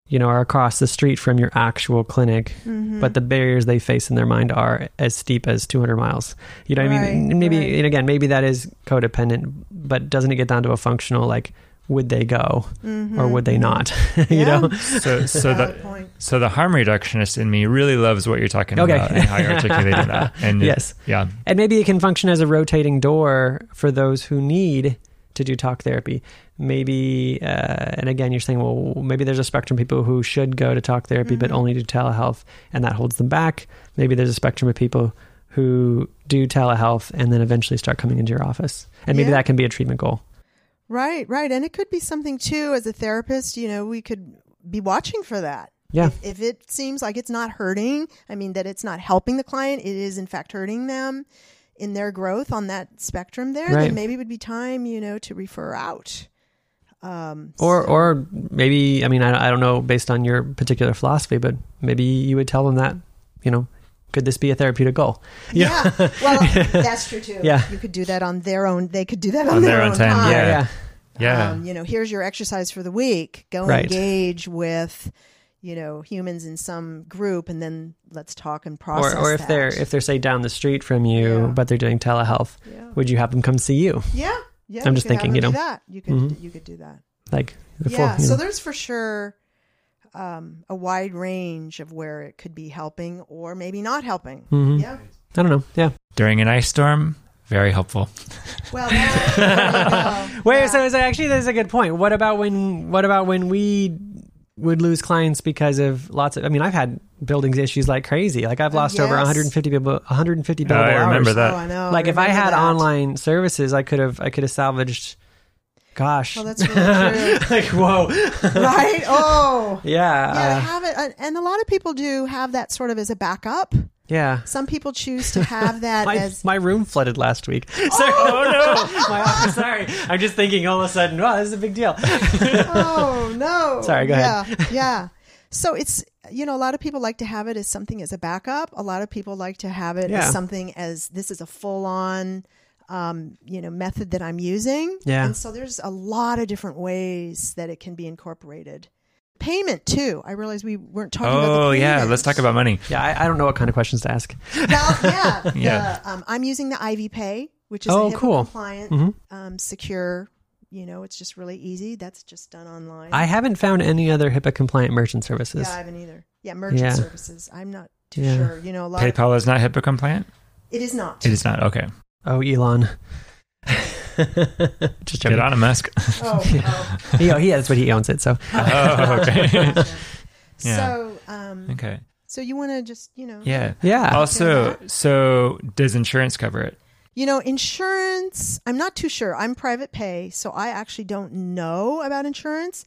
you know are across the street from your actual clinic Mhm. but the barriers they face in their mind are as steep as 200 miles. You know what I mean? Right, Maybe, right. and again, maybe that is codependent, but doesn't it get down to a functional, like, would they go or Mhm, would they not? you Yeah. know? So, so the so the harm reductionist in me really loves what you're talking Okay. about and how you're articulating that. And it- Yes. yeah, And maybe it can function as a rotating door for those who need to do talk therapy. Maybe, uh, and again, you're saying, well, maybe there's a spectrum of people who should go to talk therapy but Mhm. only do telehealth, and that holds them back. Maybe there's a spectrum of people who do telehealth and then eventually start coming into your office. And maybe Yeah. that can be a treatment goal. Right, right. And it could be something too as a therapist, you know, we could be watching for that. Yeah. If, if it seems like it's not hurting, I mean, that it's not helping the client, it is in fact hurting them in their growth on that spectrum there, Right. then maybe it would be time, you know, to refer out. Um, Or, so- or maybe, I mean, I, I don't know based on your particular philosophy, but maybe you would tell them that, you know, could this be a therapeutic goal? yeah. well, that's true too. Yeah. you could do that on their own. They could do that on, On their, their own own time, time. Yeah. yeah. Yeah. Um, you know, here's your exercise for the week. Go Right. engage with, you know, humans in some group, and then let's talk and process. Or, or if that. they're if they're say down the street from you, Yeah. but they're doing telehealth, yeah, would you have them come see you? yeah, yeah. I'm you just thinking, you know. that you could Mhm. you could do that. Like, the full- yeah. you So know. there's for sure um, a wide range of where it could be helping or maybe not helping. mm-hmm. Yeah. I don't know. Yeah. During an ice storm, very helpful. Well, that, there you go. Wait, Yeah. so, so actually, there's a good point. What about when? What about when we would lose clients because of lots of? I mean, I've had buildings issues like crazy. Like I've Uh, lost over 150 people, 150 billable I remember hours. that. Oh, I know. Like if I had that. online services, I could have I could have salvaged. Gosh, Well, that's really true. like whoa, right? Oh. yeah, Yeah, uh, have it, and a lot of people do have that sort of as a backup. Yeah. Some people choose to have that My, as my room flooded last week. Sorry. Oh no! my office. Sorry. I'm just thinking all of a sudden. Wow, this is a big deal. oh no. Sorry, go ahead. Yeah, yeah. So it's you know a lot of people like to have it as something as a backup. A lot of people like to have it Yeah. as something as this is a full on. Um, you know, method that I'm using. Yeah. And so there's a lot of different ways that it can be incorporated. Payment too. I realized we weren't talking about the Oh, yeah. Let's talk about money. Yeah, I, I don't know what kind of questions to ask. Well, yeah, Yeah. The, um, I'm using the Ivy Pay, which is Oh, a HIPAA cool. compliant, Mhm. um, secure. You know, it's just really easy. That's just done online. I haven't found any other HIPAA compliant merchant services. yeah, I haven't either. Yeah, merchant Yeah. services. I'm not too Yeah. sure. You know, a lot. Of, PayPal is not HIPAA compliant? it is not. It is not. Okay. Oh, Elon. Just joking. Get on a mask. Oh, oh. Yeah, he, that's what he owns it. So Oh, okay. Yeah. So, um, okay. so you want to just, you know, Yeah. yeah, Also, so does insurance cover it? You know, insurance, I'm not too sure. I'm private pay, so I actually don't know about insurance.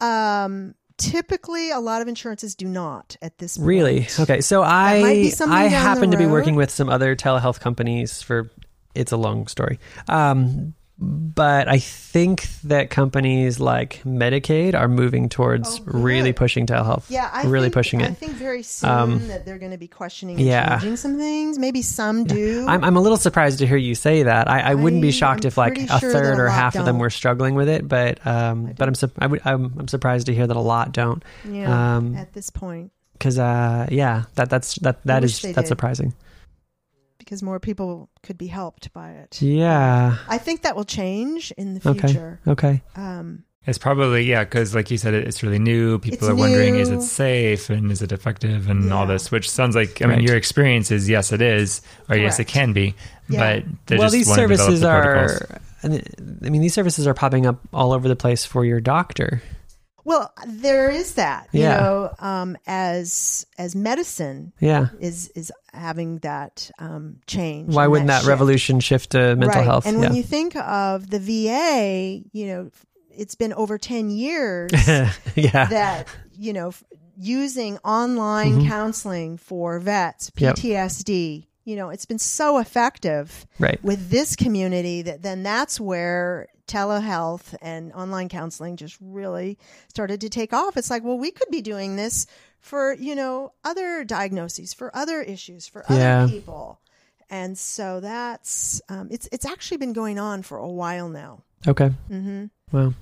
Um, typically, a lot of insurances do not at this point. really. Okay, so I I happen to be working with some other telehealth companies for. It's a long story. Um, but I think that companies like Medicaid are moving towards Oh, really pushing telehealth. Yeah, I really think, pushing it. I think very soon Um, that they're going to be questioning and yeah. changing some things. Maybe some do. I'm, I'm a little surprised to hear you say that. I, I wouldn't be shocked I'm if like a sure third a or half of them were struggling with it, but um, but I'm, su- I would, I'm I'm surprised to hear that a lot don't. yeah, um, at this point, Because uh, yeah, that that's that that is that's did. surprising. Because more people could be helped by it. Yeah. I think that will change in the Okay. future. Okay. Um, It's probably, yeah, because like you said, it's really new. People It's are wondering, is it safe and is it effective and all this, which sounds like, I mean, your experience is yes, it is, or yes, it can be, Yeah. but well, just these want to develop services the protocols. are. I mean, these services are popping up all over the place for your doctor. Well, there is that. You know, um, as as medicine Yeah. is is having that um, change. Why wouldn't that, shift. revolution shift to mental right. health? And yeah. when you think of the VA, you know, it's been over 10 years yeah. that, you know, using online Mhm. counseling for vets, Yep. PTSD, you know, it's been so effective right. with this community that then that's where telehealth and online counseling just really started to take off. It's like, well, we could be doing this for, you know, other diagnoses, for other issues, for other Yeah. people. And so that's um, it's it's actually been going on for a while now. Okay. Mm-hmm. Well.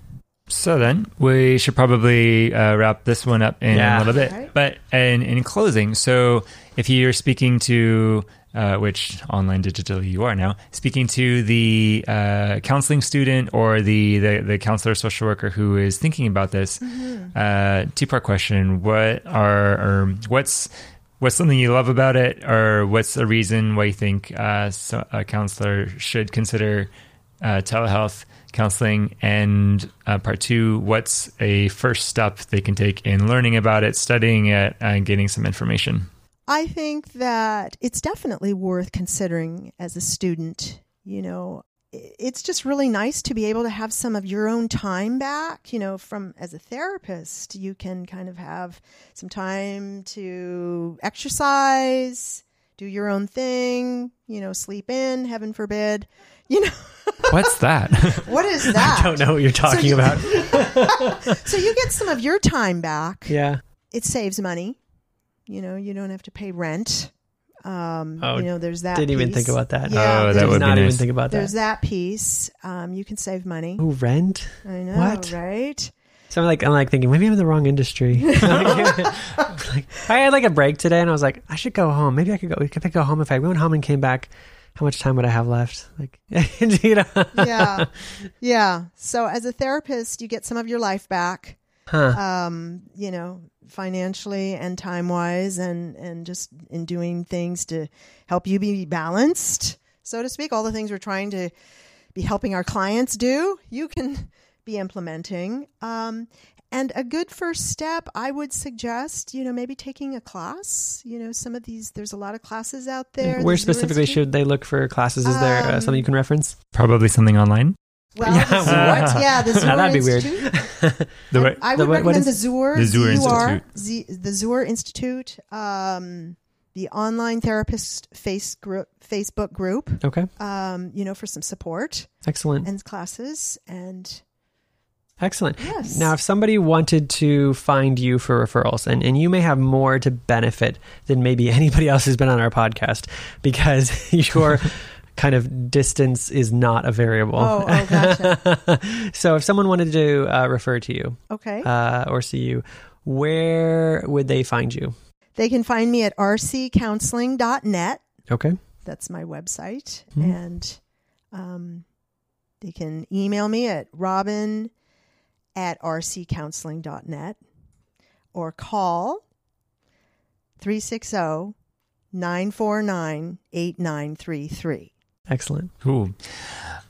So then we should probably uh, wrap this one up in Yeah. a little bit. Right. But in, in closing, so if you're speaking to, uh, which online digitally you are now, speaking to the uh, counseling student or the, the, the counselor social worker who is thinking about this, uh, two part question: What are or what's what's something you love about it, or what's a reason why you think uh, so a counselor should consider uh, telehealth counseling? And uh, part two, what's a first step they can take in learning about it, studying it, and getting some information? I think that it's definitely worth considering as a student. You know, it's just really nice to be able to have some of your own time back. You know, from as a therapist, you can kind of have some time to exercise, do your own thing, you know, sleep in, heaven forbid, you know. What's that? What is that? I don't know what you're talking you- about. So you get some of your time back. Yeah. It saves money. You know, you don't have to pay rent. Um, Oh, you know, there's that. Didn't even piece. think about that. Yeah, Oh, that would not even think about there's that. that piece. Um, you can save money. Oh, rent. I know, What? right? So I'm like, I'm like thinking maybe I'm in the wrong industry. like, I had like a break today, and I was like, I should go home. Maybe I could go. If I go home, if I went home and came back, how much time would I have left? Like, you know, Yeah, yeah. So as a therapist, you get some of your life back. huh? um, you know, financially and time wise, and and just in doing things to help you be balanced, so to speak. All the things we're trying to be helping our clients do, you can be implementing. Um, and a good first step, I would suggest, you know, maybe taking a class. You know, some of these, there's a lot of classes out there. Where The specifically Institute- should they look for classes? Is there uh, Um, something you can reference? Probably something online. Well, Yeah, the what? Yeah, the Zur that'd be weird. Institute. The I- I the would recommend the Zur, The Zur Z-U-R, Z, the Zur Institute, um, the online therapist face group, Facebook group, Okay, um, you know, for some support excellent, and classes. And excellent. yes, Now, if somebody wanted to find you for referrals, and, and you may have more to benefit than maybe anybody else who's been on our podcast because your kind of distance is not a variable. Oh, oh, gotcha. so, if someone wanted to uh, refer to you okay, uh, or see you, where would they find you? they can find me at rccounseling.net. Okay. That's my website. Mhm. And um, they can email me at robin at rccounseling.net or call 360 949 8933. Excellent. Cool.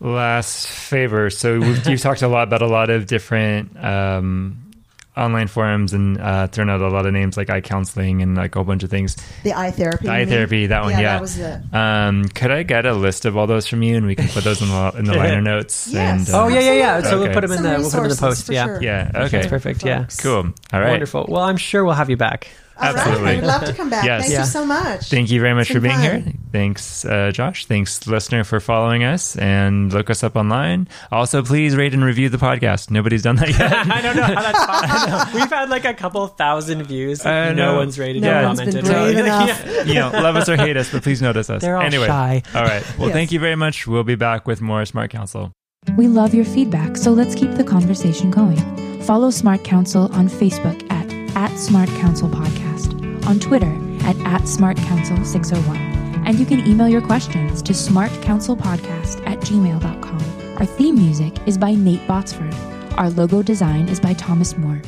Last favor. So we've, you've talked a lot about a lot of different um, online forums and uh, thrown out a lot of names like eye counseling and like a whole bunch of things. The iTherapy. The eye mean? therapy, that one, yeah. that was the. Um, could I get a list of all those from you and we can put those in the in the liner notes? Yes. And, uh, Oh yeah, yeah, yeah. So we'll put them in Some the we'll put 'em in the post. for Yeah, sure. Yeah. Okay. That's perfect, yeah. Cool. All right. wonderful. Well, I'm sure we'll have you back. All right. Absolutely. I would love to come back. Yes. Thank Yeah. you so much. Thank you very much for been being here. Thanks, uh, Josh. Thanks, listener, for following us and look us up online. Also, please rate and review the podcast. Nobody's done that yet. I don't know how that's possible. We've had like a couple thousand views. I no know. one's rated No or one's been commented. brave Yeah. enough. you know, love us or hate us, but please notice us. They're all anyway, shy. all right. Well, Yes. thank you very much. We'll be back with more Smart Counsel. We love your feedback, so let's keep the conversation going. Follow Smart Counsel on Facebook at, at Smart Counsel Podcast, on Twitter at, at Smart Counsel 601, and you can email your questions to smartcounselpodcast at gmail.com. Our theme music is by Nate Botsford. Our logo design is by Thomas Moore.